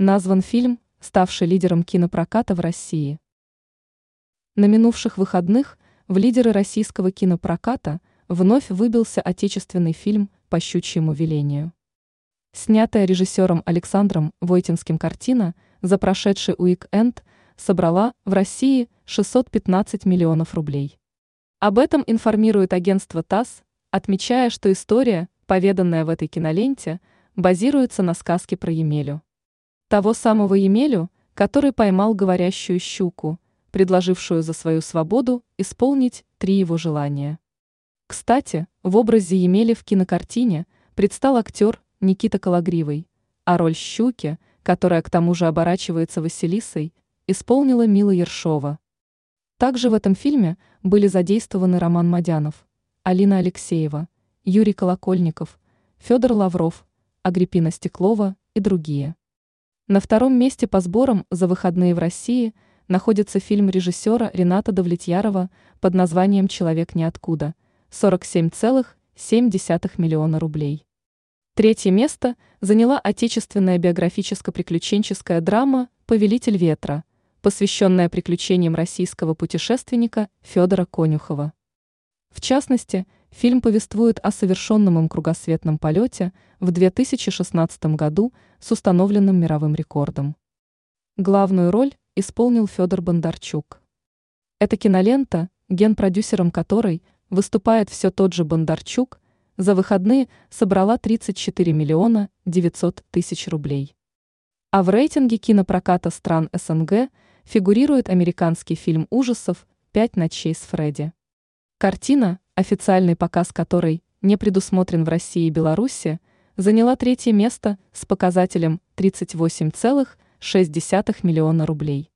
Назван фильм, ставший лидером кинопроката в России. На минувших выходных в лидеры российского кинопроката вновь выбился отечественный фильм «По щучьему велению». Снятая режиссером Александром Войтинским картина за прошедший уик-энд собрала в России 615 миллионов рублей. Об этом информирует агентство ТАСС, отмечая, что история, поведанная в этой киноленте, базируется на сказке про Емелю. Того самого Емелю, который поймал говорящую щуку, предложившую за свою свободу исполнить три его желания. Кстати, в образе Емели в кинокартине предстал актер Никита Калагривый, а роль щуки, которая к тому же оборачивается Василисой, исполнила Мила Ершова. Также в этом фильме были задействованы Роман Мадянов, Алина Алексеева, Юрий Колокольников, Федор Лавров, Агриппина Стеклова и другие. На втором месте по сборам за выходные в России находится фильм режиссера Рената Давлетьярова под названием «Человек ниоткуда» 47,7 миллиона рублей. Третье место заняла отечественная биографическо-приключенческая драма «Повелитель ветра», посвященная приключениям российского путешественника Федора Конюхова. В частности, фильм повествует о совершенном им кругосветном полете в 2016 году с установленным мировым рекордом. Главную роль исполнил Федор Бондарчук. Эта кинолента, генпродюсером которой выступает все тот же Бондарчук, за выходные собрала 34 миллиона 900 тысяч рублей. А в рейтинге кинопроката стран СНГ фигурирует американский фильм ужасов «Пять ночей с Фредди». Картина, официальный показ которой не предусмотрен в России и Беларуси, заняла третье место с показателем 38,6 миллиона рублей.